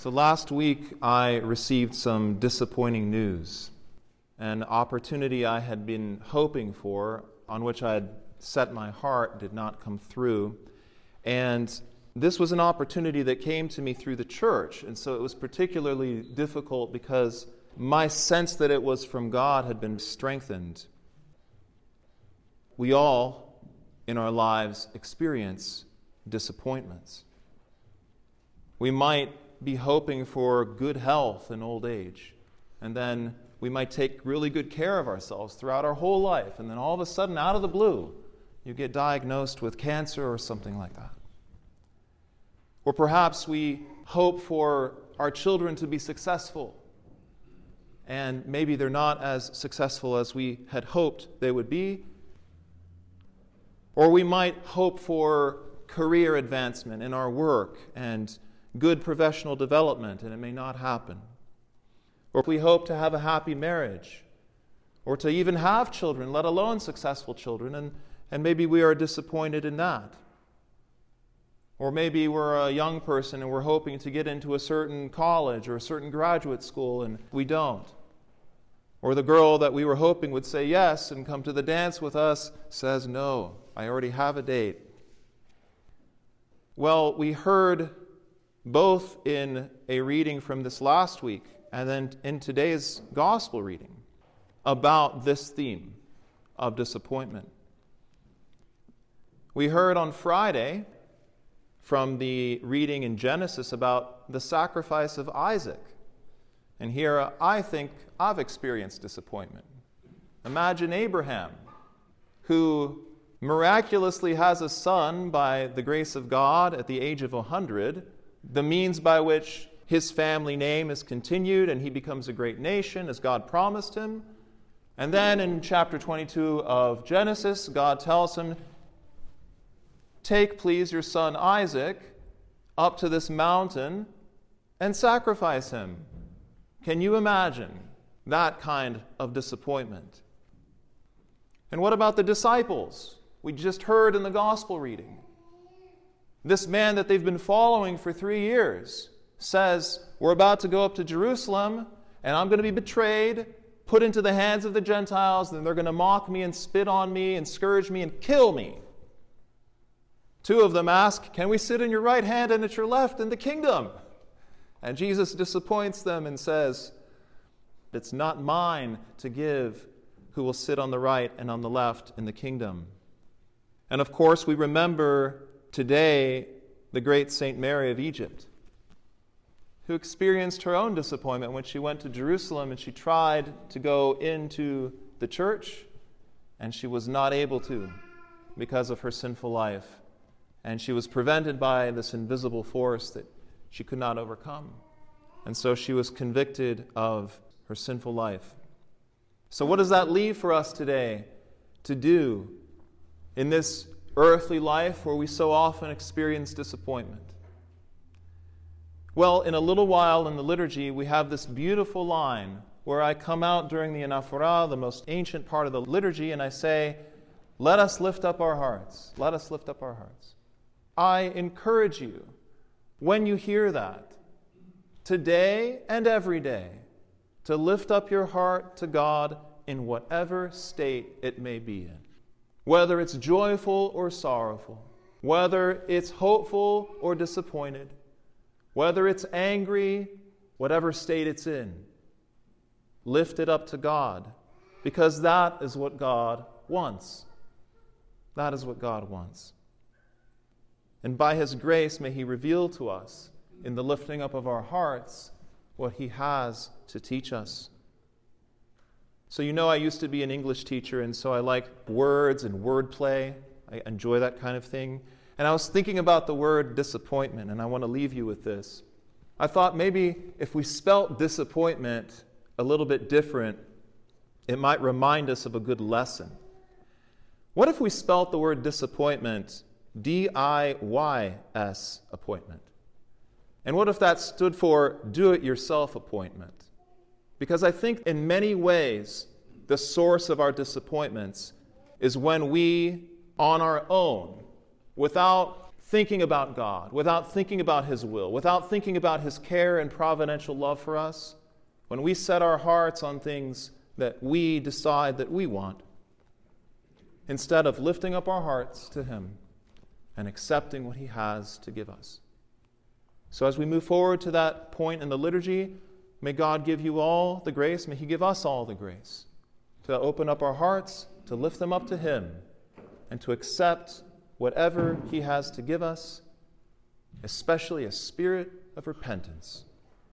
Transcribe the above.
So last week I received some disappointing news. An opportunity I had been hoping for, on which I had set my heart, did not come through. And this was an opportunity that came to me through the church. And so it was particularly difficult because my sense that it was from God had been strengthened. We all, in our lives, experience disappointments. We might be hoping for good health in old age. And then we might take really good care of ourselves throughout our whole life. And then all of a sudden, out of the blue, you get diagnosed with cancer or something like that. Or perhaps we hope for our children to be successful. And maybe they're not as successful as we had hoped they would be. Or we might hope for career advancement in our work and good professional development, and it may not happen. Or if we hope to have a happy marriage, or to even have children, let alone successful children, and, and maybe we are disappointed in that. Or maybe we're a young person and we're hoping to get into a certain college or a certain graduate school, and we don't. Or the girl that we were hoping would say yes and come to the dance with us says no, I already have a date. Well, we heard both in a reading from this last week and then in today's gospel reading about this theme of disappointment. We heard on Friday from the reading in Genesis about the sacrifice of Isaac. And here I think I've experienced disappointment. Imagine Abraham, who miraculously has a son by the grace of God at the age of 100 the means by which his family name is continued and he becomes a great nation as God promised him. And then in chapter 22 of Genesis, God tells him, Take, please, your son Isaac up to this mountain and sacrifice him. Can you imagine that kind of disappointment? And what about the disciples? We just heard in the gospel reading. This man that they've been following for three years says, We're about to go up to Jerusalem, and I'm going to be betrayed, put into the hands of the Gentiles, and they're going to mock me and spit on me and scourge me and kill me. Two of them ask, Can we sit in your right hand and at your left in the kingdom? And Jesus disappoints them and says, It's not mine to give who will sit on the right and on the left in the kingdom. And of course, we remember today the great Saint Mary of Egypt, who experienced her own disappointment when she went to Jerusalem and she tried to go into the church and she was not able to because of her sinful life. And she was prevented by this invisible force that she could not overcome. And so she was convicted of her sinful life. So, what does that leave for us today to do in this earthly life where we so often experience disappointment? Well, in a little while in the liturgy, we have this beautiful line where I come out during the anaphora, the most ancient part of the liturgy, and I say, Let us lift up our hearts. Let us lift up our hearts. I encourage you, when you hear that, today and every day, to lift up your heart to God in whatever state it may be in whether it's joyful or sorrowful, whether it's hopeful or disappointed, whether it's angry, whatever state it's in. Lift it up to God because that is what God wants. That is what God wants. And by His grace, may He reveal to us in the lifting up of our hearts what He has to teach us. So, you know, I used to be an English teacher, and so I like words and wordplay. I enjoy that kind of thing. And I was thinking about the word disappointment, and I want to leave you with this. I thought maybe if we spelt disappointment a little bit different, it might remind us of a good lesson. What if we spelt the word disappointment D I Y S appointment? And what if that stood for do it yourself appointment? Because I think in many ways, the source of our disappointments is when we, on our own, without thinking about God, without thinking about His will, without thinking about His care and providential love for us, when we set our hearts on things that we decide that we want, instead of lifting up our hearts to Him and accepting what He has to give us. So, as we move forward to that point in the liturgy, may God give you all the grace, may He give us all the grace to open up our hearts, to lift them up to Him, and to accept whatever He has to give us, especially a spirit of repentance